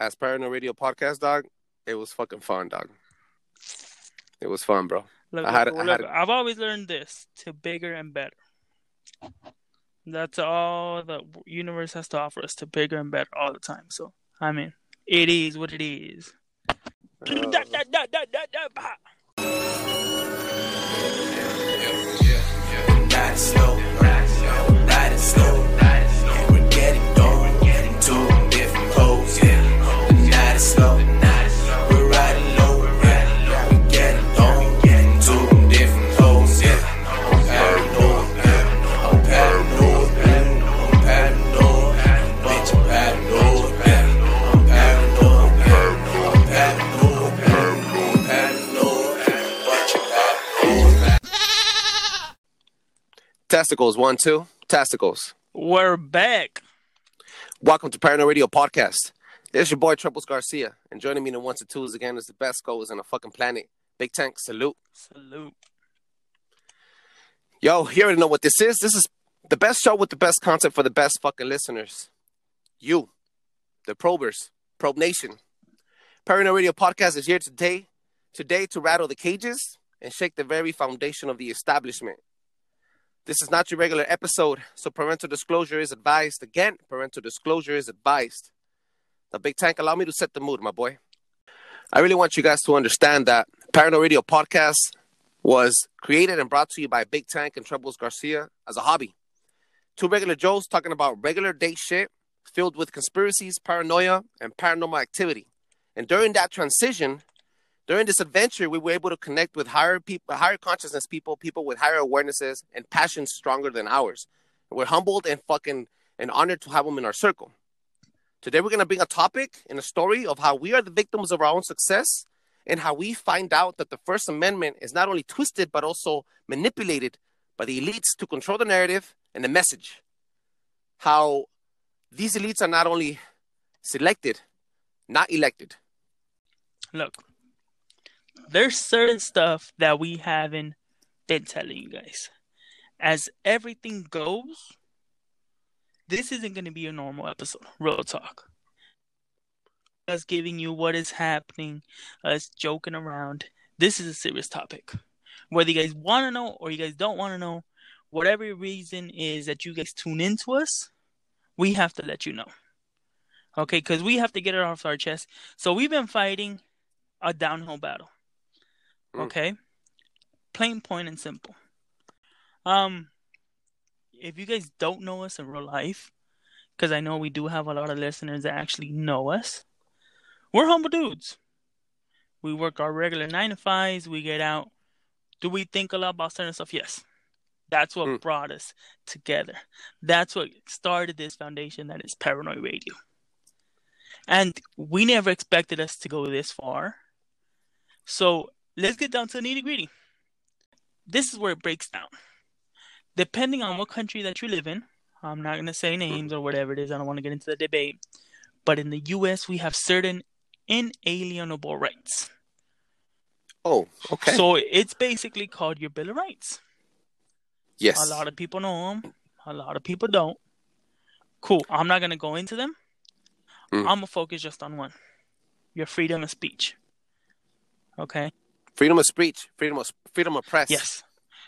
as Paranoid Radio Podcast, dog, it was fucking fun, dog. It was fun, bro. Look, I had- look, I look, had- I've always learned this to bigger and better. That's all the universe has to offer us to bigger and better all the time. So, I mean, it is what it is. Uh, Da, da, da, testicles, one, two. Testicles. We're back. Welcome to Paranoid Radio Podcast. This is your boy Trebles Garcia, and joining me in the ones and twos again is the best goes on the fucking planet. Big Tank, salute. Salute. Yo, you already know what this is. This is the best show with the best content for the best fucking listeners. You, the probers, Probe Nation. Paranoid Radio Podcast is here today, today to rattle the cages and shake the very foundation of the establishment. This is not your regular episode, so parental disclosure is advised. Again, parental disclosure is advised. The Big Tank, allow me to set the mood, my boy. I really want you guys to understand that Paranoid Radio Podcast was created and brought to you by Big Tank and Trebles Garcia as a hobby. Two regular Joes talking about regular day shit filled with conspiracies, paranoia, and paranormal activity. And during that transition, during this adventure, we were able to connect with higher people, higher consciousness people, people with higher awarenesses and passions stronger than ours. We're humbled and fucking and honored to have them in our circle. Today, we're gonna bring a topic and a story of how we are the victims of our own success and how we find out that the First Amendment is not only twisted but also manipulated by the elites to control the narrative and the message. How these elites are not only selected, not elected. Look, there's certain stuff that we haven't been telling you guys. As everything goes, this isn't going to be a normal episode. Real talk. Us giving you what is happening, us joking around. This is a serious topic. Whether you guys want to know or you guys don't want to know, whatever reason is that you guys tune into us, we have to let you know. Okay, because we have to get it off our chest. So we've been fighting a downhill battle. Mm. Okay? Plain, point, and simple. Um, if you guys don't know us in real life, because I know we do have a lot of listeners that actually know us, we're humble dudes. We work our regular nine to fives. We get out. Do we think a lot about certain stuff? Yes. That's what Mm. brought us together. That's what started this foundation that is Paranoid Radio. And we never expected us to go this far. So let's get down to the nitty gritty. This is where it breaks down. Depending on what country that you live in, I'm not going to say names or whatever it is. I don't want to get into the debate. But in the US, we have certain inalienable rights. Oh, okay. So it's basically called your Bill of Rights. yes. A lot of people know them, a lot of people don't. Cool. I'm not going to go into them. Mm. I'm going to focus just on one your freedom of speech. Okay? Freedom of speech, freedom of freedom of press. Yes.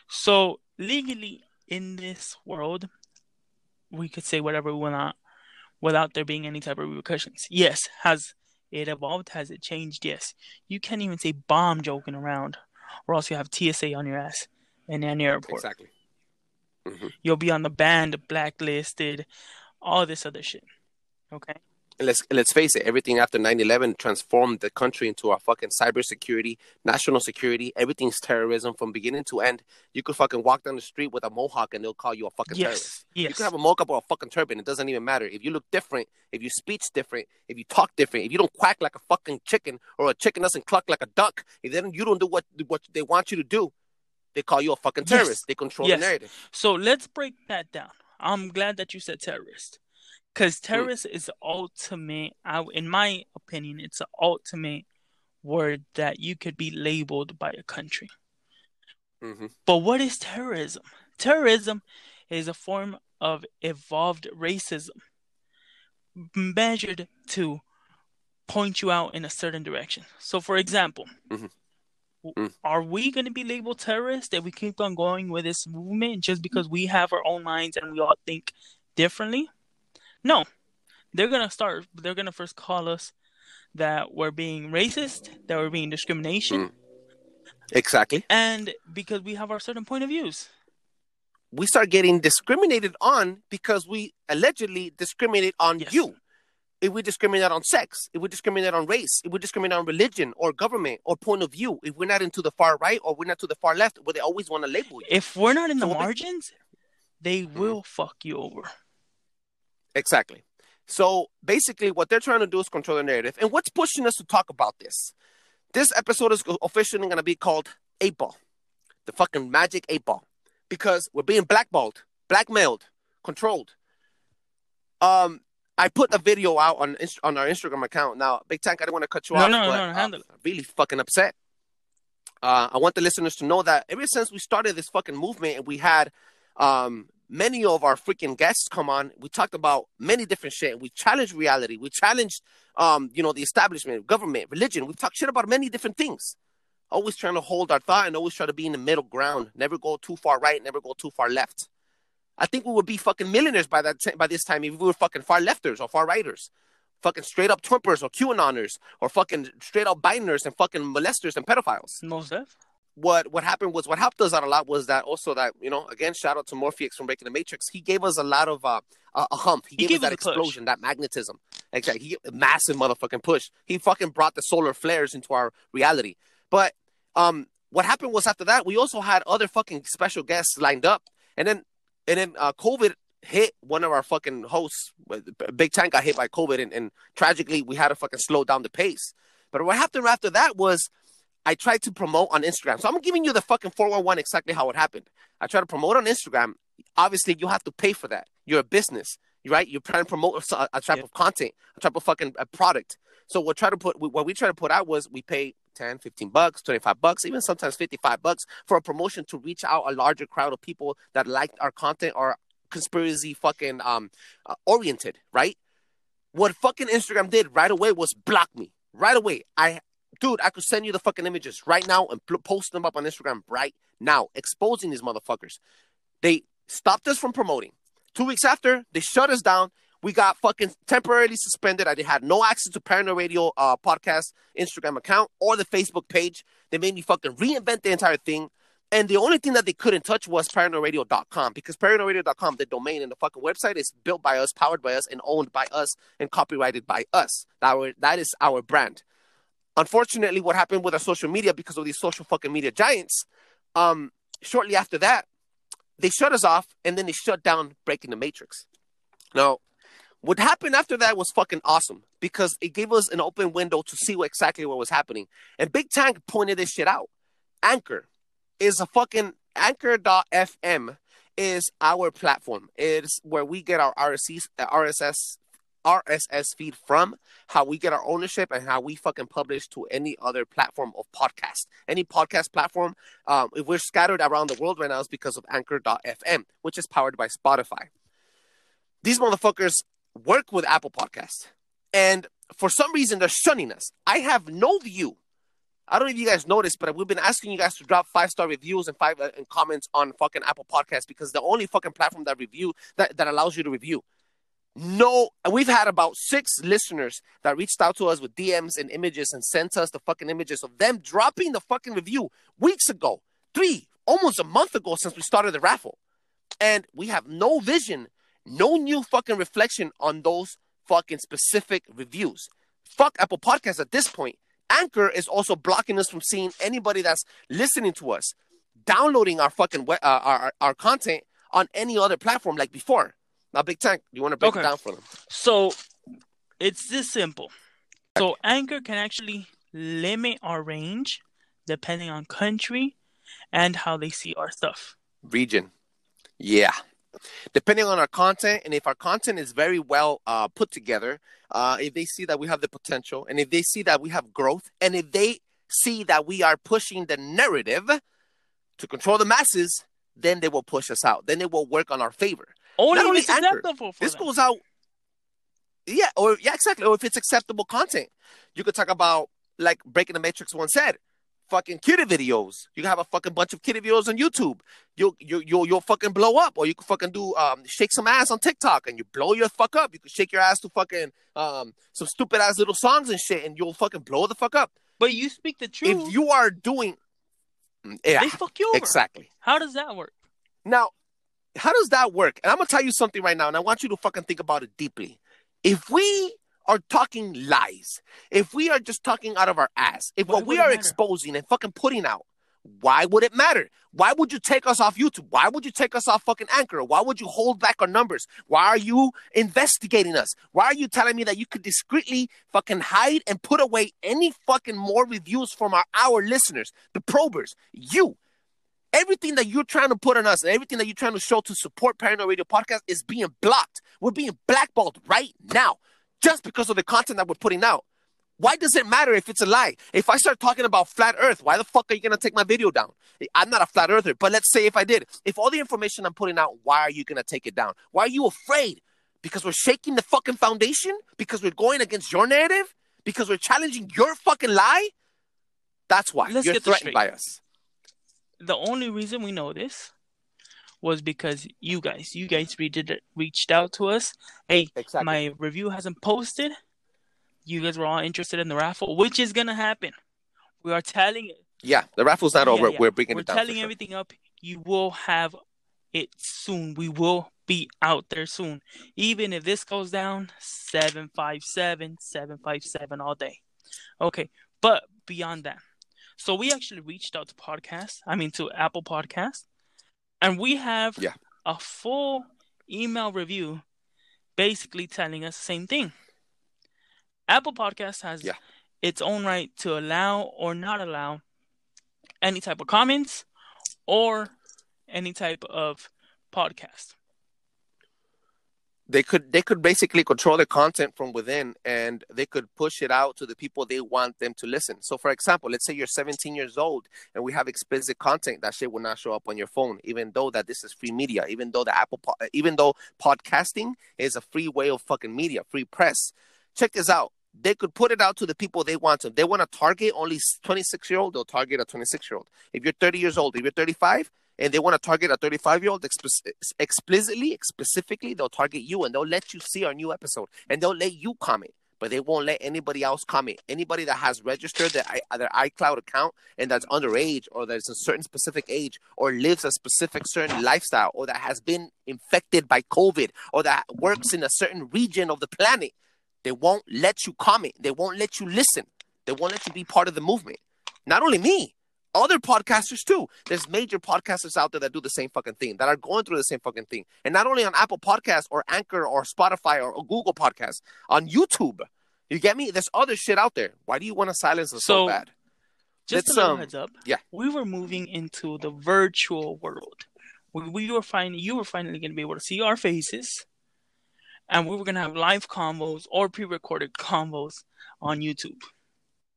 So legally in this world, we could say whatever we want without there being any type of repercussions. Yes. Has it evolved? Has it changed? Yes. You can't even say bomb joking around, or else you have TSA on your ass in any airport. Exactly. hmm You'll be on the banned, blacklisted, all this other shit. Okay. Let's let's face it, everything after 9-11 transformed the country into a fucking cybersecurity, national security. Everything's terrorism from beginning to end. You could fucking walk down the street with a mohawk and they'll call you a fucking terrorist. Yes. You Yes. could have a mohawk or a fucking turban. It doesn't even matter. If you look different, if you speech different, if you talk different, if you don't quack like a fucking chicken or a chicken doesn't cluck like a duck, if then you don't do what what they want you to do, they call you a fucking Yes. terrorist. They control Yes. the narrative. So let's break that down. I'm glad that you said terrorist. Because terrorist is the ultimate, I, in my opinion, it's the ultimate word that you could be labeled by a country. hmm But what is terrorism? Terrorism is a form of evolved racism measured to point you out in a certain direction. So, for example, Mhm. w- Mm. are we going to be labeled terrorists if we keep on going with this movement just because we have our own minds and we all think differently? No, they're gonna start. They're gonna first call us that we're being racist, that we're being discrimination, Mm. Exactly. and because we have our certain point of views. We start getting discriminated on because we allegedly discriminate on Yes. you. If we discriminate on sex, if we discriminate on race, if we discriminate on religion or government or point of view, if we're not into the far right or we're not to the far left, where they always want to label you. If we're not in the So they- margins, they will fuck you over. Exactly. So basically, what they're trying to do is control the narrative. And what's pushing us to talk about this? This episode is officially going to be called Eight Ball, the fucking magic eight ball, because we're being blackballed, blackmailed, controlled. Um, I put a video out on on our Instagram account. Now, Big Tank, I don't want to cut you No, off, no, but no, no, handle it. I'm really fucking upset. Uh, I want the listeners to know that ever since we started this fucking movement and we had um, many of our freaking guests come on, we talked about many different shit. We challenged reality. We challenged, um, you know, the establishment, government, religion. We've talked shit about many different things. Always trying to hold our thought and always try to be in the middle ground. Never go too far right, never go too far left. I think we would be fucking millionaires by that t- by this time if we were fucking far lefters or far righters, fucking straight up Trumpers or QAnoners or fucking straight up Bideners and fucking molesters and pedophiles def. What what happened was what helped us out a lot was that also that you know again shout out to Morpheus from Breaking the Matrix. He gave us a lot of uh, a, a hump. He, He gave, gave us that a push. explosion, that magnetism. Exactly. He massive motherfucking push. He fucking brought the solar flares into our reality. But um, what happened was after that we also had other fucking special guests lined up, and then and then uh, COVID hit one of our fucking hosts. Big Tank got hit by COVID, and, and tragically we had to fucking slow down the pace. But what happened after that was I tried to promote on Instagram. So I'm giving you the fucking 411 exactly how it happened. I tried to promote on Instagram. Obviously, you have to pay for that. You're a business, right? You're trying to promote a, a type Yeah. of content, a type of fucking a product. So what try to put what we try to put out was we pay 10, 15 bucks, 25 bucks, even sometimes 55 bucks for a promotion to reach out a larger crowd of people that liked our content or conspiracy fucking um uh, oriented, right? What fucking Instagram did right away was block me. Right away. I dude, I could send you the fucking images right now and pl- post them up on Instagram right now, exposing these motherfuckers. They stopped us from promoting. Two weeks after, they shut us down. We got fucking temporarily suspended. I had no access to Paranoid Radio uh, podcast Instagram account or the Facebook page. They made me fucking reinvent the entire thing. And the only thing that they couldn't touch was paranoidradio.com because paranoidradio.com, the domain and the fucking website, is built by us, powered by us, and owned by us and copyrighted by us. That, were, that is our brand. Unfortunately, what happened with our social media because of these social fucking media giants, um, shortly after that, they shut us off and then they shut down Breaking the Matrix. Now, what happened after that was fucking awesome because it gave us an open window to see what exactly what was happening. And Big Tank pointed this shit out. Anchor is a fucking anchor.fm is our platform. It's where we get our RSS, RSS RSS feed from, how we get our ownership, and how we fucking publish to any other platform of podcast. Any podcast platform, um, if we're scattered around the world right now, is because of Anchor.fm, which is powered by Spotify. These motherfuckers work with Apple Podcasts, and for some reason they're shunning us. I have no view. I don't know if you guys noticed, but we've been asking you guys to drop five star reviews and five uh, and comments on fucking Apple Podcasts because the only fucking platform that review that, that allows you to review. No, and we've had about six listeners that reached out to us with DMs and images and sent us the fucking images of them dropping the fucking review weeks ago, three, almost a month ago since we started the raffle. And we have no vision, no new fucking reflection on those fucking specific reviews. Fuck Apple Podcasts at this point. Anchor is also blocking us from seeing anybody that's listening to us, downloading our fucking uh, our, our content on any other platform like before. Now, Big Tank, do you want to break Okay. it down for them? So it's this simple. So Anchor can actually limit our range depending on country and how they see our stuff. Region. Yeah. Depending on our content, and if our content is very well uh, put together, uh, if they see that we have the potential, and if they see that we have growth, and if they see that we are pushing the narrative to control the masses, then they will push us out. Then they will work on our favor. Only only acceptable for This them. goes out. yeah, or yeah, exactly. Or if it's acceptable content, you could talk about like Breaking the Matrix one said, fucking kitty videos. You can have a fucking bunch of kitty videos on YouTube. You'll you you'll you'll fucking blow up, or you can fucking do um shake some ass on TikTok and you blow your fuck up. You can shake your ass to fucking um some stupid ass little songs and shit, and you'll fucking blow the fuck up. But you speak the truth. If you are doing, yeah, they fuck you over. exactly. How does that work? Now, how does that work? And I'm gonna tell you something right now, and I want you to fucking think about it deeply. If we are talking lies, if we are just talking out of our ass, if Why what we are matter? exposing and fucking putting out, why would it matter? Why would you take us off YouTube? Why would you take us off fucking Anchor? Why would you hold back our numbers? Why are you investigating us? Why are you telling me that you could discreetly fucking hide and put away any fucking more reviews from our, our listeners, the probers, you? Everything that you're trying to put on us and everything that you're trying to show to support Paranoid Radio Podcast is being blocked. We're being blackballed right now just because of the content that we're putting out. Why does it matter if it's a lie? If I start talking about flat earth, why the fuck are you going to take my video down? I'm not a flat earther, but let's say if I did. If all the information I'm putting out, why are you going to take it down? Why are you afraid? Because we're shaking the fucking foundation? Because we're going against your narrative? Because we're challenging your fucking lie? That's why. Let's You're get threatened by us. The only reason we know this was because you guys, you guys reached reached out to us. Hey, Exactly. my review hasn't posted. You guys were all interested in the raffle, which is gonna happen. We are telling it. yeah, the raffle's not Yeah, over. yeah. We're bringing we're it down. for telling sure. everything up. You will have it soon. We will be out there soon. Even if this goes down, 757, 757 all day. Okay. But beyond that. So we actually reached out to podcasts, I mean to Apple Podcasts, and we have Yeah. a full email review basically telling us the same thing. Apple Podcasts has Yeah. its own right to allow or not allow any type of comments or any type of podcast. They could they could basically control the content from within and they could push it out to the people they want them to listen so for example let's say you're 17 years old and we have explicit content that shit will not show up on your phone even though that this is free media even though the apple po- even though podcasting is a free way of fucking media free press check this out they could put it out to the people they want to. They want to target only 26 year old, they'll target a 26 year old. If you're 30 years old, if you're 35, and they want to target a 35 year old explicitly, specifically, they'll target you and they'll let you see our new episode and they'll let you comment, but they won't let anybody else comment. Anybody that has registered their, their iCloud account and that's underage or that's a certain specific age or lives a specific certain lifestyle or that has been infected by COVID or that works in a certain region of the planet, they won't let you comment. They won't let you listen. They won't let you be part of the movement. Not only me, other podcasters too. There's major podcasters out there that do the same fucking thing, that are going through the same fucking thing. And not only on Apple Podcasts or Anchor or Spotify or, or Google Podcasts, on YouTube. You get me? There's other shit out there. Why do you want to silence us so, So- bad? Just Let's, a little um, heads up. yeah. We were moving into the virtual world. We, we were finally, you were finally going to be able to see our faces, and we were going to have live combos or pre-recorded combos on YouTube.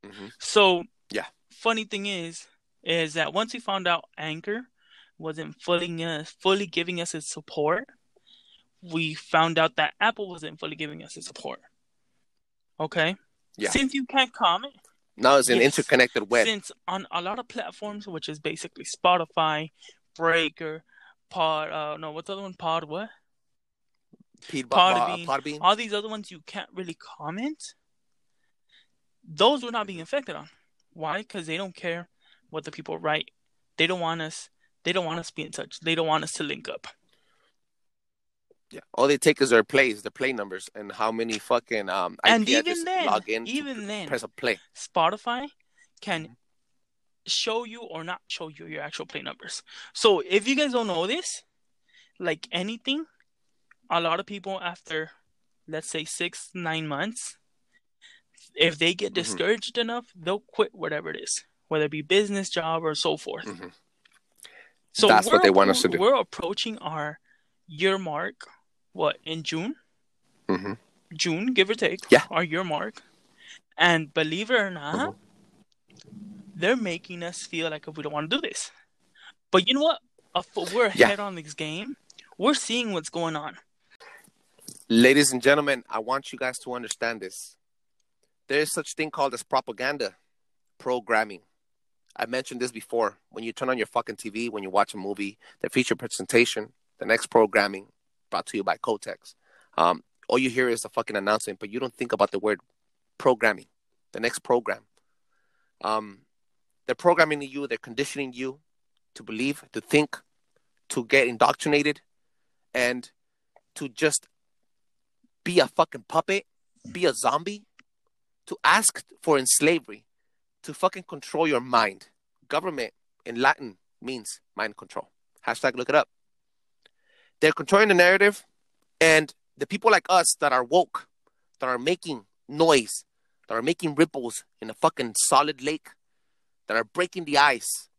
Mhm. So, Yeah. Funny thing is, is that once we found out Anchor wasn't fully us, fully giving us its support, we found out that Apple wasn't fully giving us its support. Okay. Yeah. Since you can't comment, Now it's an Yes. interconnected web. since on a lot of platforms, which is basically Spotify, Breaker, Pod, uh, no, what's the other one? Pod, what? Peed- Podbean. Podbean. All these other ones you can't really comment. Those were not being affected on. Why? Because they don't care what the people write. They don't want us. They don't want us to be in touch. They don't want us to link up. Yeah. All they take is their plays, their play numbers, and how many fucking um IP And even then, log in. even then, press a play. Spotify can Mm-hmm. show you or not show you your actual play numbers. So if you guys don't know this, like anything, a lot of people after let's say six, nine months, if they get Mhm. discouraged enough, they'll quit whatever it is, whether it be business, job, or so forth. Mhm. So That's what they want us to do. We're approaching our year mark, what, in June? hmm June, give or take, Yeah. our year mark. And believe it or not, they're making us feel like we don't want to do this. But you know what? We're Yeah. ahead on this game. We're seeing what's going on. Ladies and gentlemen, I want you guys to understand this. There is such thing called as propaganda, programming. I mentioned this before. When you turn on your fucking TV, when you watch a movie, the feature presentation, the next programming, brought to you by Kotex. Um, all you hear is a fucking announcement, but you don't think about the word programming, the next program. Um, they're programming you, they're conditioning you to believe, to think, to get indoctrinated, and to just be a fucking puppet, be a zombie, to ask for in slavery, to fucking control your mind. Government in Latin means mind control. Hashtag look it up. They're controlling the narrative, and the people like us that are woke, that are making noise, that are making ripples in a fucking solid lake, that are breaking the ice,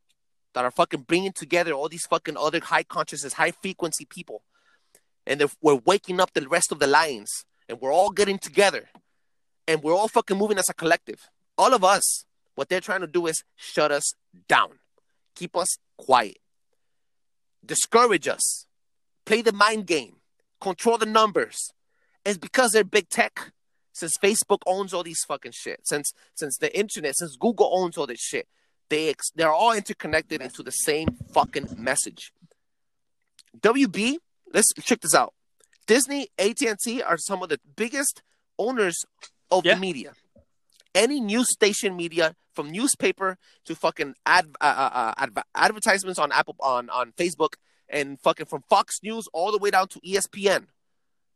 that are fucking bringing together all these fucking other high consciousness, high frequency people. And we're waking up the rest of the lions, and we're all getting together, and we're all fucking moving as a collective. All of us, what they're trying to do is shut us down, keep us quiet, discourage us, play the mind game, control the numbers. It's because they're big tech. Since Facebook owns all these fucking shit, since since the internet, since Google owns all this shit, they ex- they're all interconnected into the same fucking message. WB, let's check this out. Disney, AT&T are some of the biggest owners of Yeah. the media. Any news station media, from newspaper to fucking ad, uh, uh, uh, adv- advertisements on Apple on on Facebook, and fucking from Fox News all the way down to ESPN,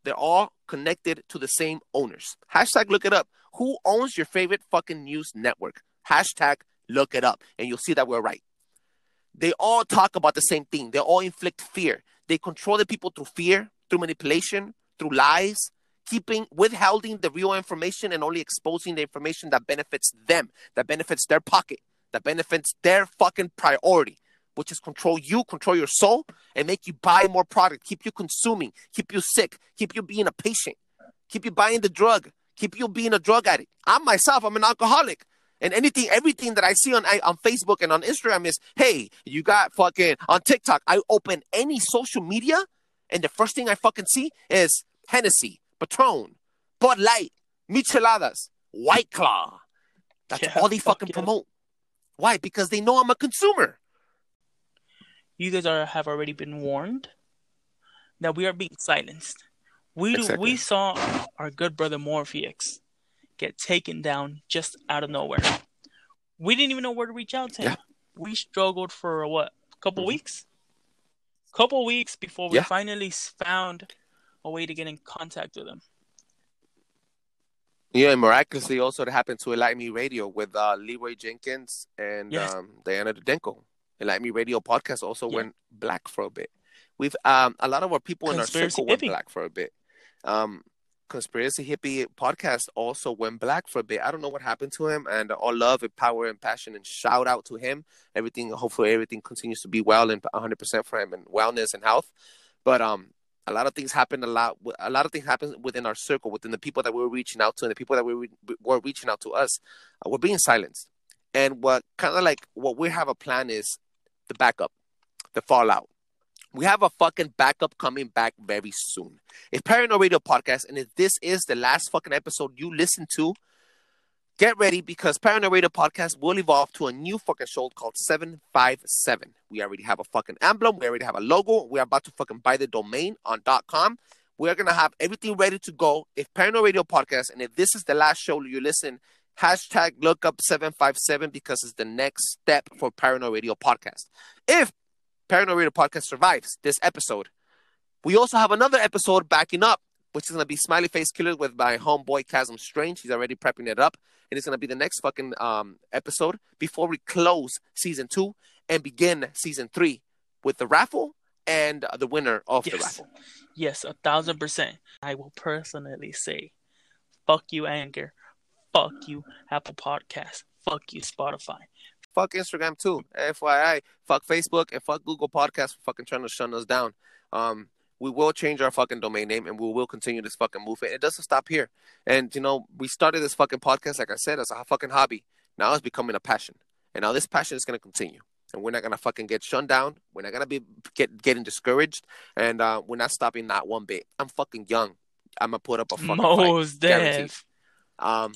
they're all connected to the same owners. Hashtag look it up. Who owns your favorite fucking news network? Hashtag look it up, and you'll see that we're right. They all talk about the same thing. They all inflict fear. They control the people through fear, through manipulation, through lies, keeping withholding the real information and only exposing the information that benefits them, that benefits their pocket, that benefits their fucking priority, which is control you, control your soul, and make you buy more product, keep you consuming, keep you sick, keep you being a patient, keep you buying the drug, keep you being a drug addict. I myself, I'm an alcoholic. And anything, everything that I see on on Facebook and on Instagram is, hey, you got fucking on TikTok. I open any social media, and the first thing I fucking see is Hennessy, Patron, Bud Light, Micheladas, White Claw. That's Yeah, all they fuck fucking yeah. promote. Why? Because they know I'm a consumer. You guys are have already been warned that we are being silenced. We do, we saw our good brother Morpheus get taken down just out of nowhere. We didn't even know where to reach out to him. Yeah. We struggled for what, a couple Mhm. weeks? Couple weeks before we finally found a way to get in contact with him. Yeah, and miraculously also it happened to Enlighten Me Radio with uh, Leroy Jenkins and Yes. um, Diana Dudenko. Enlighten Me Radio podcast also Yeah. went black for a bit. We've um, a lot of our people in our Conspiracy circle went black for a bit. Um, Conspiracy Hippie podcast also went black for a bit. I don't know what happened to him, and all love and power and passion and shout out to him. Everything, hopefully, everything continues to be well and 100 percent for him and wellness and health. But um, a lot of things happen. A lot, a lot of things happen within our circle, within the people that we're reaching out to, and the people that we were reaching out to us. Uh, we're being silenced, and what kind of like what we have a plan is the backup, the fallout. We have a fucking backup coming back very soon. It's Paranoid Radio Podcast, and if this is the last fucking episode you listen to, get ready because Paranoid Radio Podcast will evolve to a new fucking show called 757. We already have a fucking emblem, we already have a logo, we're about to fucking buy the domain on .com. We're gonna have everything ready to go. If Paranoid Radio Podcast, and if this is the last show you listen, hashtag look up 757 because it's the next step for Paranoid Radio Podcast. If Paranoid Radio Podcast survives this episode, we also have another episode backing up, which is going to be Smiley Face Killer with my homeboy Chasm Strange. He's already prepping it up. And it's going to be the next fucking um, episode before we close season two and begin season three with the raffle and uh, the winner of the raffle. Yes, a thousand percent. I will personally say, fuck you, Anchor. Fuck you, Apple Podcast. Fuck you, Spotify. Fuck Instagram too. FYI, fuck Facebook and fuck Google Podcasts for fucking trying to shut us down. Um, we will change our fucking domain name and we will continue this fucking movement. And it doesn't stop here. And you know, we started this fucking podcast, like I said, as a fucking hobby. Now it's becoming a passion. And now this passion is gonna continue. And we're not gonna fucking get shut down. We're not gonna be get getting discouraged. And uh, we're not stopping not one bit. I'm fucking young. I'm gonna put up a fucking fight. Most Guaranteed. Um,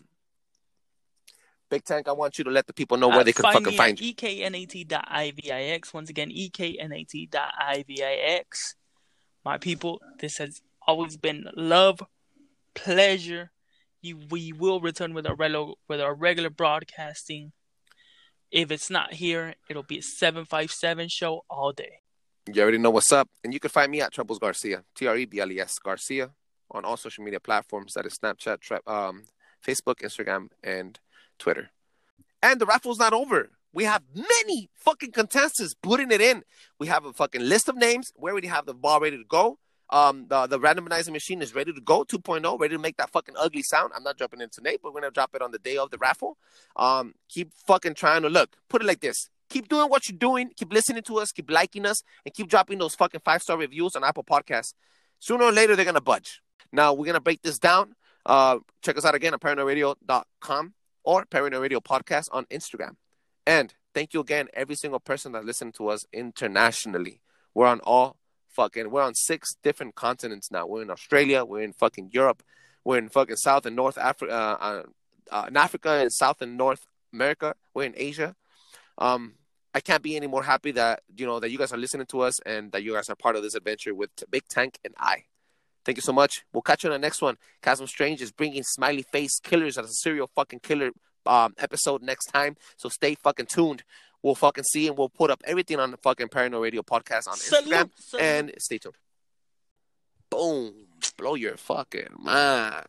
Big Tank, I want you to let the people know where they can fucking find you. eknat.ivix. Once again, eknat.ivix. My people, this has always been love, pleasure. You, we will return with our regular with our regular broadcasting. If it's not here, it'll be a seven five seven show all day. You already know what's up, and you can find me at Trebles Garcia, T R E B L E S Garcia, on all social media platforms. That is Snapchat, um, Facebook, Instagram, and Twitter. And the raffle's not over. We have many fucking contestants putting it in. We have a fucking list of names. We already have the ball ready to go. Um, the the randomizing machine is ready to go, 2.0, ready to make that fucking ugly sound. I'm not dropping it tonight, but we're gonna drop it on the day of the raffle. Um, keep fucking trying to look. Put it like this: keep doing what you're doing, keep listening to us, keep liking us, and keep dropping those fucking five star reviews on Apple Podcasts. Sooner or later, they're gonna budge. Now we're gonna break this down. Uh, check us out again at paranoidradio.com or Paranoid Radio Podcast on Instagram. And thank you again, every single person that listened to us internationally. We're on all fucking, we're on six different continents now. We're in Australia, we're in fucking Europe, we're in fucking South and North Africa, uh, uh, uh, in Africa and South and North America. We're in Asia. Um, I can't be any more happy that you know that you guys are listening to us and that you guys are part of this adventure with Big Tank and I. Thank you so much. We'll catch you on the next one. Chasm Strange is bringing smiley face killers as a serial fucking killer um, episode next time. So stay fucking tuned. We'll fucking see and we'll put up everything on the fucking Paranoid Radio podcast on Salute, Instagram. salute. And stay tuned. Boom. Blow your fucking mind.